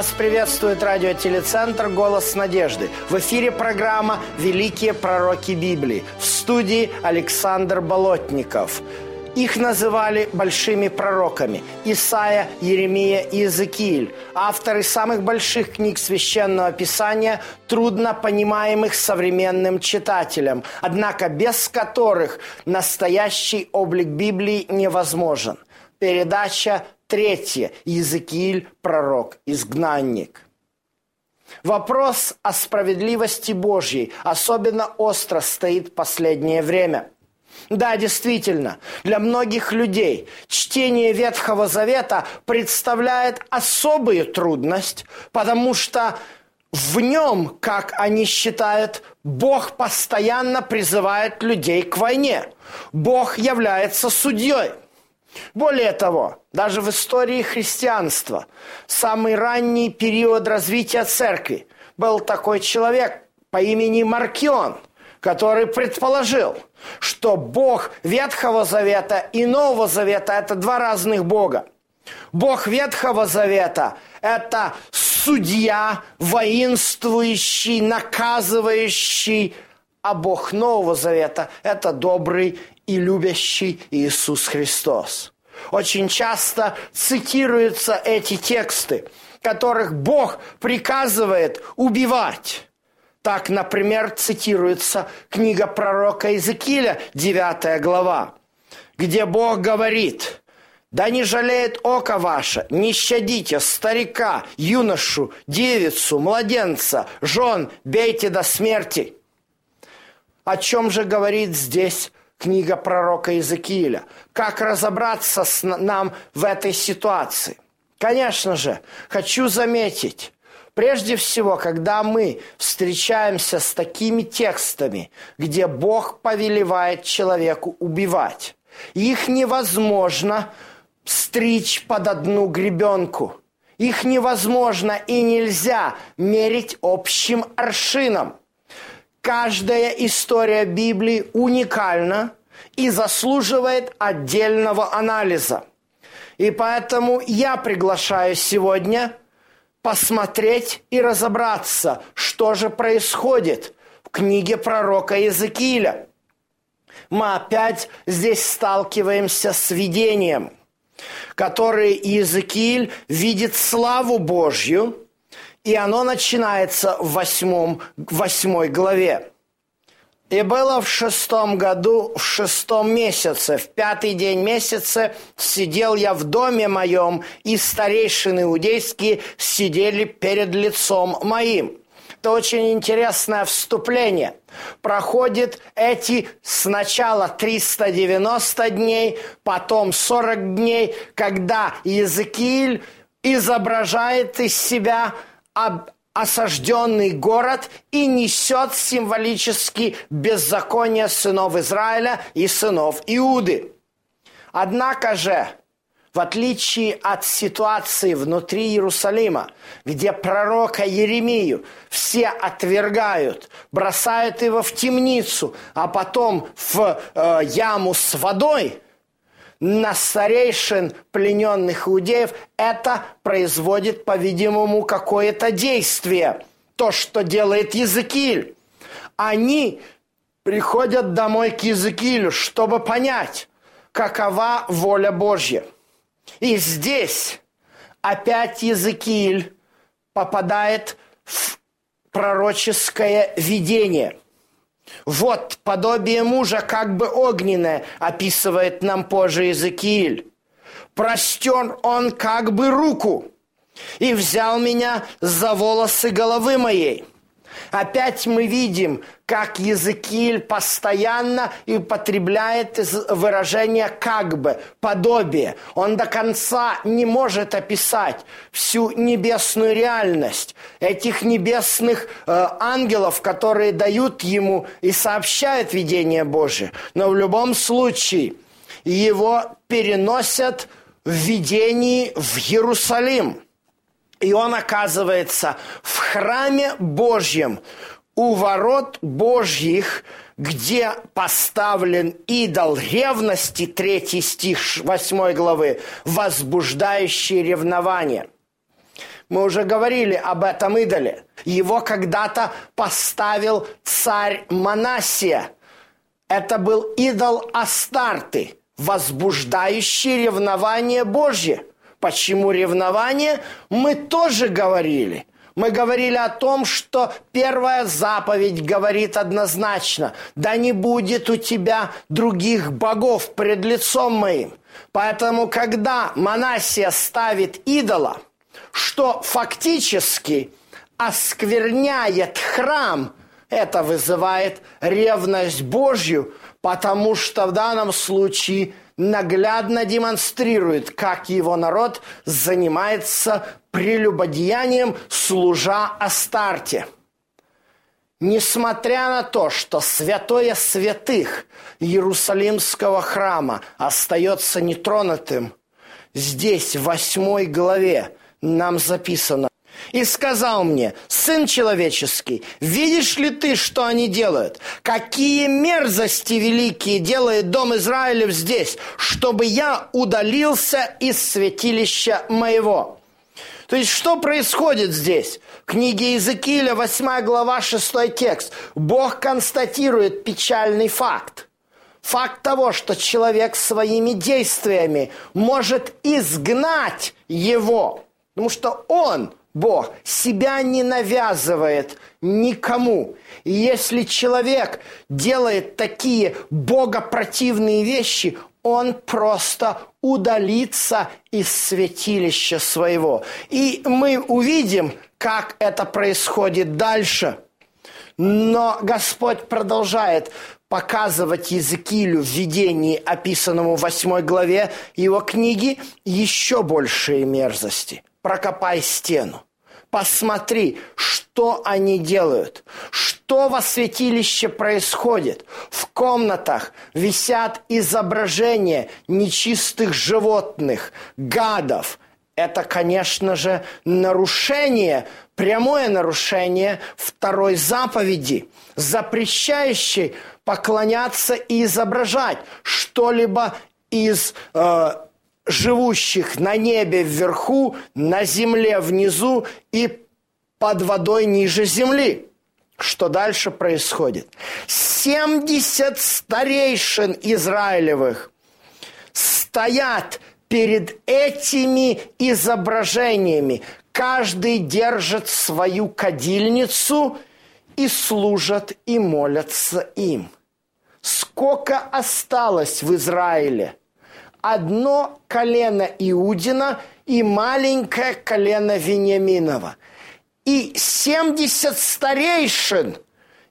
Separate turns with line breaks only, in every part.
Вас приветствует радиотелецентр «Голос надежды». В эфире программа «Великие пророки Библии». В студии Александр Болотников. Их называли большими пророками – Исаия, Еремия и Иезекииль, авторы самых больших книг Священного Писания, трудно понимаемых современным читателям, однако без которых настоящий облик Библии невозможен. Передача Третье. Иезекииль, пророк, изгнанник. Вопрос о справедливости Божьей особенно остро стоит в последнее время. Да, действительно, для многих людей чтение Ветхого Завета представляет особую трудность, потому что в нем, как они считают, Бог постоянно призывает людей к войне. Бог является судьей – более того, даже в истории христианства, самый ранний период развития церкви, был такой человек по имени Маркион, который предположил, что Бог Ветхого Завета и Нового Завета – это два разных Бога. Бог Ветхого Завета это судья, воинствующий, наказывающий, а Бог Нового Завета – это добрый и любящий Иисус Христос. Очень часто цитируются эти тексты, которых Бог приказывает убивать. Так, например, цитируется книга пророка Иезекииля, 9 глава, где Бог говорит, «Да не жалеет око ваше, не щадите старика, юношу, девицу, младенца, жен, бейте до смерти». О чем же говорит здесь книга пророка Иезекииля? Как разобраться с нам в этой ситуации? Конечно же, хочу заметить, Прежде всего, когда мы встречаемся с такими текстами, где Бог повелевает человеку убивать, их невозможно стричь под одну гребенку. Их невозможно и нельзя мерить общим аршином. Каждая история Библии уникальна и заслуживает отдельного анализа. И поэтому я приглашаю сегодня посмотреть и разобраться, что же происходит в книге пророка Иезекииля. Мы опять здесь сталкиваемся с видением, которое Иезекииль видит славу Божью, и оно начинается в восьмом, восьмой главе. И было в шестом году, в шестом месяце, в пятый день месяца, сидел я в доме моем, и старейшины иудейские сидели перед лицом моим. Это очень интересное вступление. Проходит эти сначала 390 дней, потом 40 дней, когда Языкиль изображает из себя осажденный город и несет символически беззаконие сынов Израиля и сынов Иуды. Однако же, в отличие от ситуации внутри Иерусалима, где пророка Еремию все отвергают, бросают его в темницу, а потом в э, яму с водой – на старейшин плененных иудеев, это производит, по-видимому, какое-то действие. То, что делает Языкиль. Они приходят домой к Языкилю, чтобы понять, какова воля Божья. И здесь опять Языкиль попадает в пророческое видение – вот подобие мужа, как бы огненное, описывает нам позже Иезекииль. Простен он как бы руку и взял меня за волосы головы моей – Опять мы видим, как Языкиль постоянно употребляет выражение «как бы», «подобие». Он до конца не может описать всю небесную реальность этих небесных э, ангелов, которые дают ему и сообщают видение Божие. Но в любом случае его переносят в видении в Иерусалим – и он оказывается в храме Божьем, у ворот Божьих, где поставлен идол ревности, третий стих 8 главы, возбуждающий ревнование. Мы уже говорили об этом идоле. Его когда-то поставил царь Манасия. Это был идол Астарты, возбуждающий ревнование Божье – Почему ревнование? Мы тоже говорили. Мы говорили о том, что первая заповедь говорит однозначно, да не будет у тебя других богов пред лицом моим. Поэтому, когда Манасия ставит идола, что фактически оскверняет храм, это вызывает ревность Божью, потому что в данном случае – наглядно демонстрирует, как его народ занимается прелюбодеянием, служа Астарте. Несмотря на то, что святое святых Иерусалимского храма остается нетронутым, здесь, в восьмой главе, нам записано, и сказал мне, «Сын человеческий, видишь ли ты, что они делают? Какие мерзости великие делает Дом Израилев здесь, чтобы я удалился из святилища моего?» То есть, что происходит здесь? В книге Иезекииля, 8 глава, 6 текст. Бог констатирует печальный факт. Факт того, что человек своими действиями может изгнать его. Потому что он, Бог, себя не навязывает никому. И если человек делает такие богопротивные вещи, он просто удалится из святилища своего. И мы увидим, как это происходит дальше. Но Господь продолжает показывать Языкилю в видении, описанному в 8 главе его книги, еще большие мерзости. Прокопай стену. Посмотри, что они делают, что во святилище происходит. В комнатах висят изображения нечистых животных, гадов. Это, конечно же, нарушение, прямое нарушение второй заповеди, запрещающей поклоняться и изображать что-либо из э, живущих на небе вверху, на земле внизу и под водой ниже земли. Что дальше происходит? 70 старейшин Израилевых стоят перед этими изображениями. Каждый держит свою кадильницу и служат и молятся им. Сколько осталось в Израиле – одно колено Иудина и маленькое колено Вениаминова. И 70 старейшин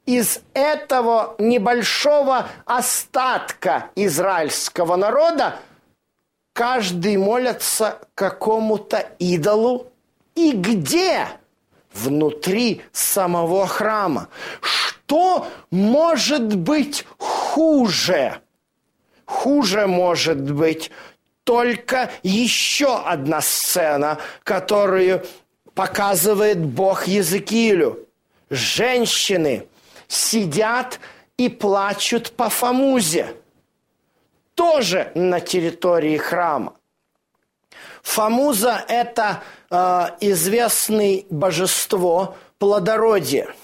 из этого небольшого остатка израильского народа каждый молится какому-то идолу. И где? Внутри самого храма. Что может быть хуже? Хуже может быть только еще одна сцена, которую показывает Бог Языкилю. Женщины сидят и плачут по Фамузе, тоже на территории храма. Фамуза – это э, известное божество плодородия –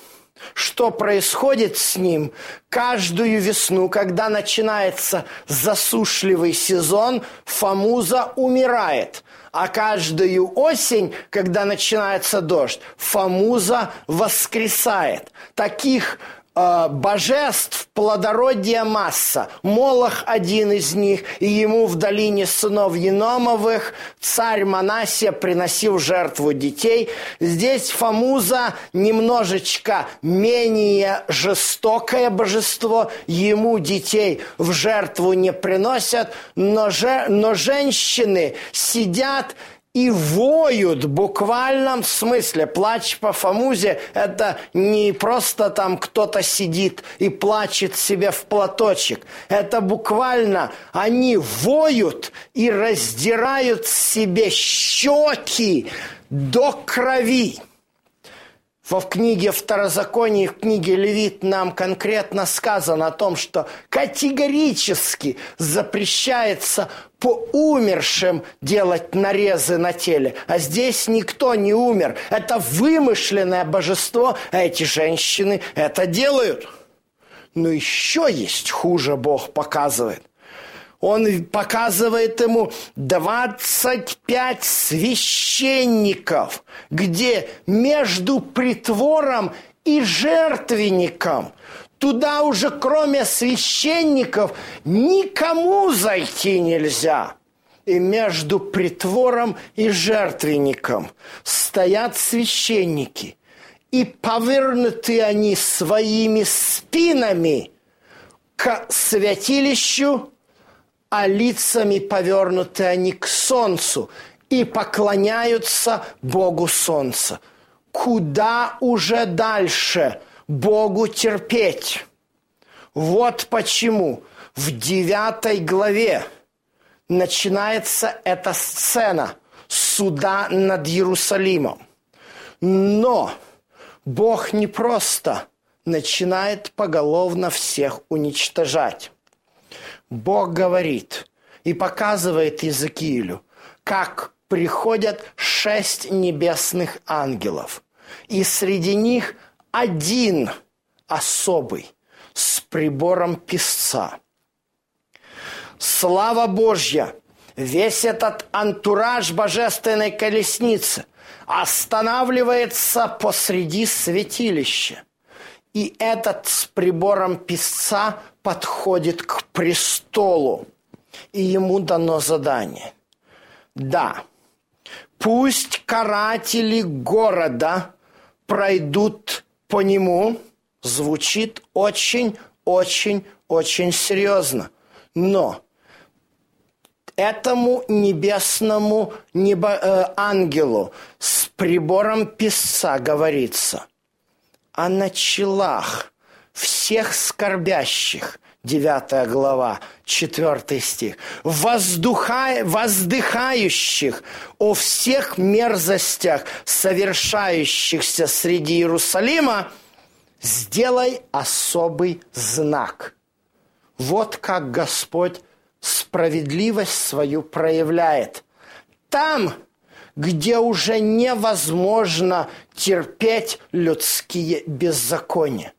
что происходит с ним каждую весну, когда начинается засушливый сезон, Фамуза умирает. А каждую осень, когда начинается дождь, Фамуза воскресает. Таких э, божеств плодородия масса. Молох один из них, и ему в долине сынов Еномовых царь Манасия приносил жертву детей. Здесь Фамуза немножечко менее жестокое божество, ему детей в жертву не приносят, но, же, но женщины сидят и воют в буквальном смысле. Плач по Фамузе – это не просто там кто-то сидит и плачет себе в платочек. Это буквально они воют и раздирают себе щеки до крови. В книге Второзаконии, в книге Левит нам конкретно сказано о том, что категорически запрещается по умершим делать нарезы на теле. А здесь никто не умер. Это вымышленное божество, а эти женщины это делают. Но еще есть хуже Бог показывает – он показывает ему 25 священников, где между притвором и жертвенником туда уже кроме священников никому зайти нельзя. И между притвором и жертвенником стоят священники, и повернуты они своими спинами к святилищу а лицами повернуты они к солнцу и поклоняются Богу солнца. Куда уже дальше Богу терпеть? Вот почему в девятой главе начинается эта сцена суда над Иерусалимом. Но Бог не просто начинает поголовно всех уничтожать. Бог говорит и показывает Иезекиилю, как приходят шесть небесных ангелов. И среди них один особый с прибором писца. Слава Божья! Весь этот антураж божественной колесницы останавливается посреди святилища. И этот с прибором писца подходит к престолу. И ему дано задание. Да, пусть каратели города пройдут по нему, звучит очень-очень-очень серьезно. Но этому небесному небо, э, ангелу с прибором писца говорится о началах всех скорбящих, 9 глава, 4 стих, воздуха, воздыхающих о всех мерзостях, совершающихся среди Иерусалима, сделай особый знак. Вот как Господь справедливость свою проявляет. Там, где уже невозможно терпеть людские беззакония.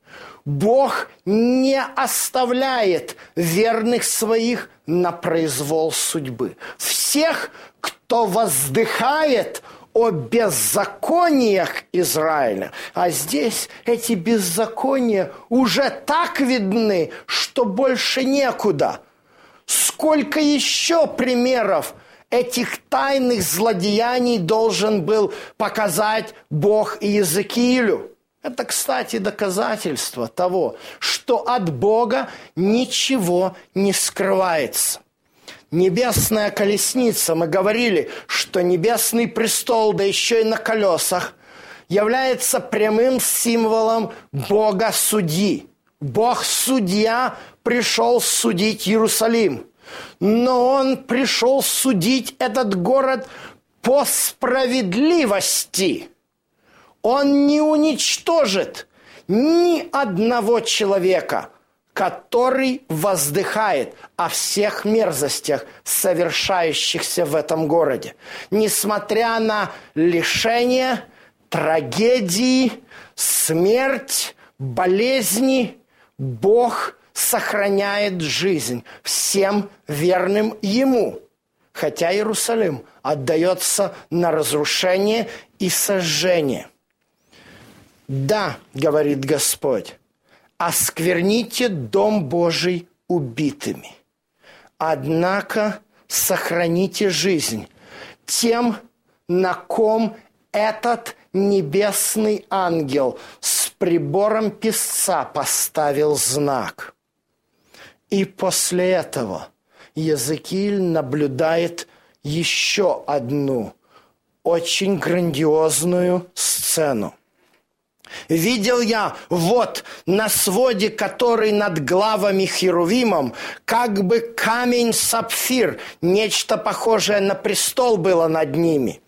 Бог не оставляет верных своих на произвол судьбы. Всех, кто воздыхает о беззакониях Израиля. А здесь эти беззакония уже так видны, что больше некуда. Сколько еще примеров этих тайных злодеяний должен был показать Бог Иезекиилю? Это, кстати, доказательство того, что от Бога ничего не скрывается. Небесная колесница, мы говорили, что небесный престол, да еще и на колесах, является прямым символом Бога судьи. Бог судья пришел судить Иерусалим. Но он пришел судить этот город по справедливости – он не уничтожит ни одного человека, который воздыхает о всех мерзостях, совершающихся в этом городе. Несмотря на лишения, трагедии, смерть, болезни, Бог сохраняет жизнь всем верным Ему. Хотя Иерусалим отдается на разрушение и сожжение – да, говорит Господь, оскверните дом Божий убитыми. Однако сохраните жизнь тем, на ком этот небесный ангел с прибором писца поставил знак. И после этого Языкиль наблюдает еще одну очень грандиозную сцену – Видел я вот на своде, который над главами Херувимом, как бы камень-сапфир, нечто похожее на престол было над ними.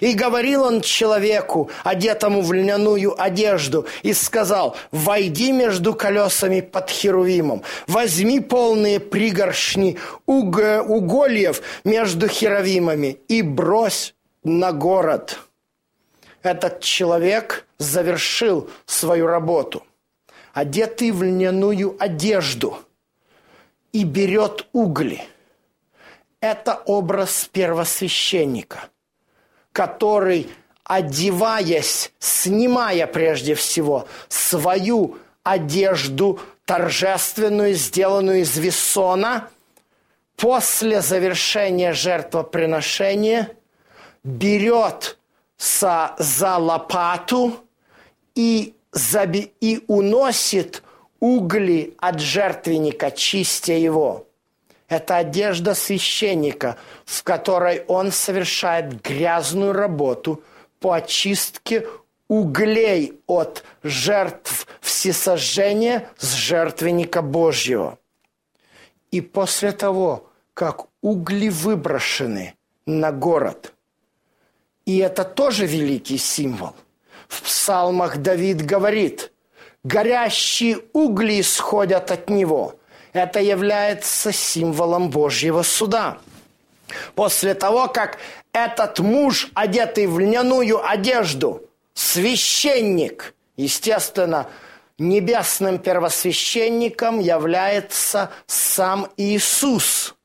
И говорил он человеку, одетому в льняную одежду, и сказал, «Войди между колесами под Херувимом, возьми полные пригоршни уг... угольев между Херувимами и брось на город» этот человек завершил свою работу, одетый в льняную одежду, и берет угли. Это образ первосвященника, который, одеваясь, снимая прежде всего свою одежду торжественную, сделанную из весона, после завершения жертвоприношения берет за, за лопату и, заби, и уносит угли от жертвенника, чистя его. Это одежда священника, в которой он совершает грязную работу по очистке углей от жертв всесожжения с жертвенника Божьего. И после того, как угли выброшены на город, и это тоже великий символ. В псалмах Давид говорит, горящие угли исходят от него. Это является символом Божьего суда. После того, как этот муж, одетый в льняную одежду, священник, естественно, небесным первосвященником является сам Иисус.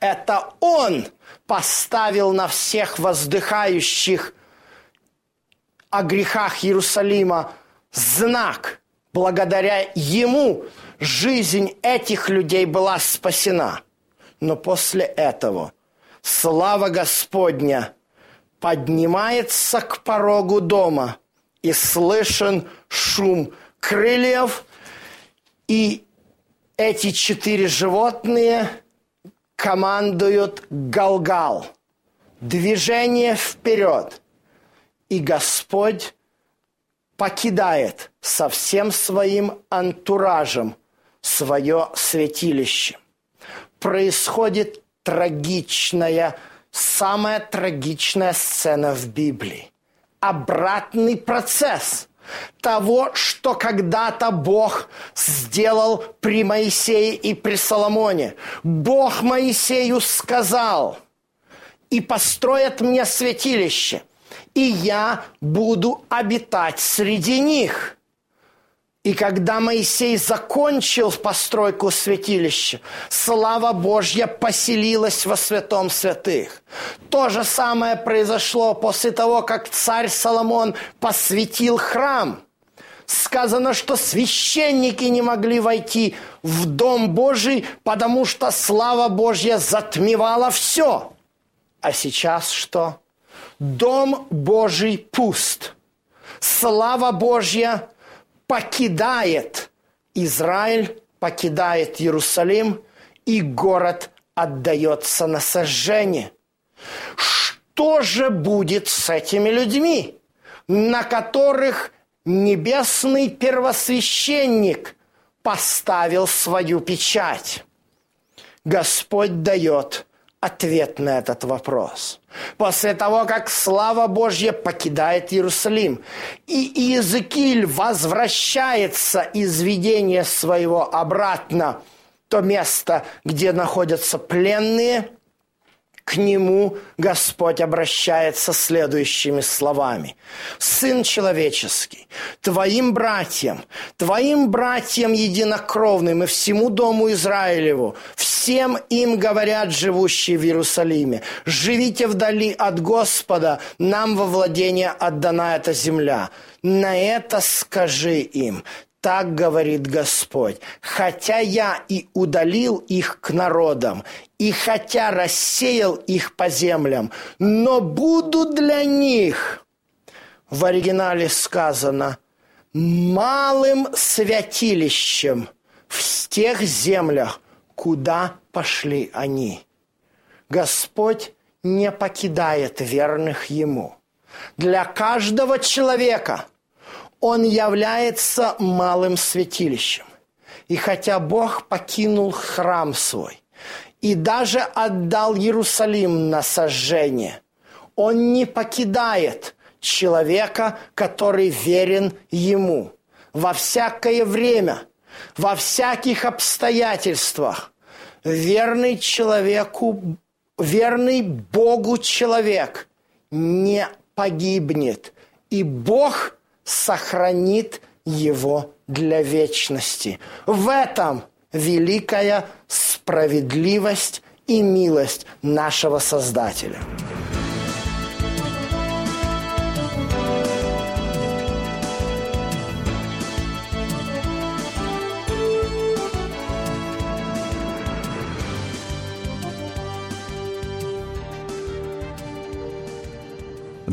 Это Он поставил на всех воздыхающих о грехах Иерусалима знак. Благодаря Ему жизнь этих людей была спасена. Но после этого слава Господня поднимается к порогу дома, и слышен шум крыльев, и эти четыре животные командуют Галгал. Движение вперед. И Господь покидает со всем своим антуражем свое святилище. Происходит трагичная, самая трагичная сцена в Библии. Обратный процесс того, что когда-то Бог сделал при Моисее и при Соломоне. Бог Моисею сказал, и построят мне святилище, и я буду обитать среди них. И когда Моисей закончил постройку святилища, слава Божья поселилась во святом святых. То же самое произошло после того, как царь Соломон посвятил храм. Сказано, что священники не могли войти в Дом Божий, потому что слава Божья затмевала все. А сейчас что? Дом Божий пуст. Слава Божья покидает Израиль, покидает Иерусалим, и город отдается на сожжение. Что же будет с этими людьми, на которых небесный первосвященник поставил свою печать? Господь дает ответ на этот вопрос. После того, как слава Божья покидает Иерусалим, и Иезекииль возвращается из видения своего обратно, то место, где находятся пленные – к нему Господь обращается следующими словами. «Сын человеческий, твоим братьям, твоим братьям единокровным и всему дому Израилеву, всем им говорят живущие в Иерусалиме, живите вдали от Господа, нам во владение отдана эта земля. На это скажи им, так говорит Господь, хотя я и удалил их к народам, и хотя рассеял их по землям, но буду для них, в оригинале сказано, малым святилищем в тех землях, куда пошли они. Господь не покидает верных Ему. Для каждого человека – он является малым святилищем. И хотя Бог покинул храм свой и даже отдал Иерусалим на сожжение, он не покидает человека, который верен ему во всякое время, во всяких обстоятельствах. Верный человеку, верный Богу человек не погибнет. И Бог – сохранит его для вечности. В этом великая справедливость и милость нашего Создателя.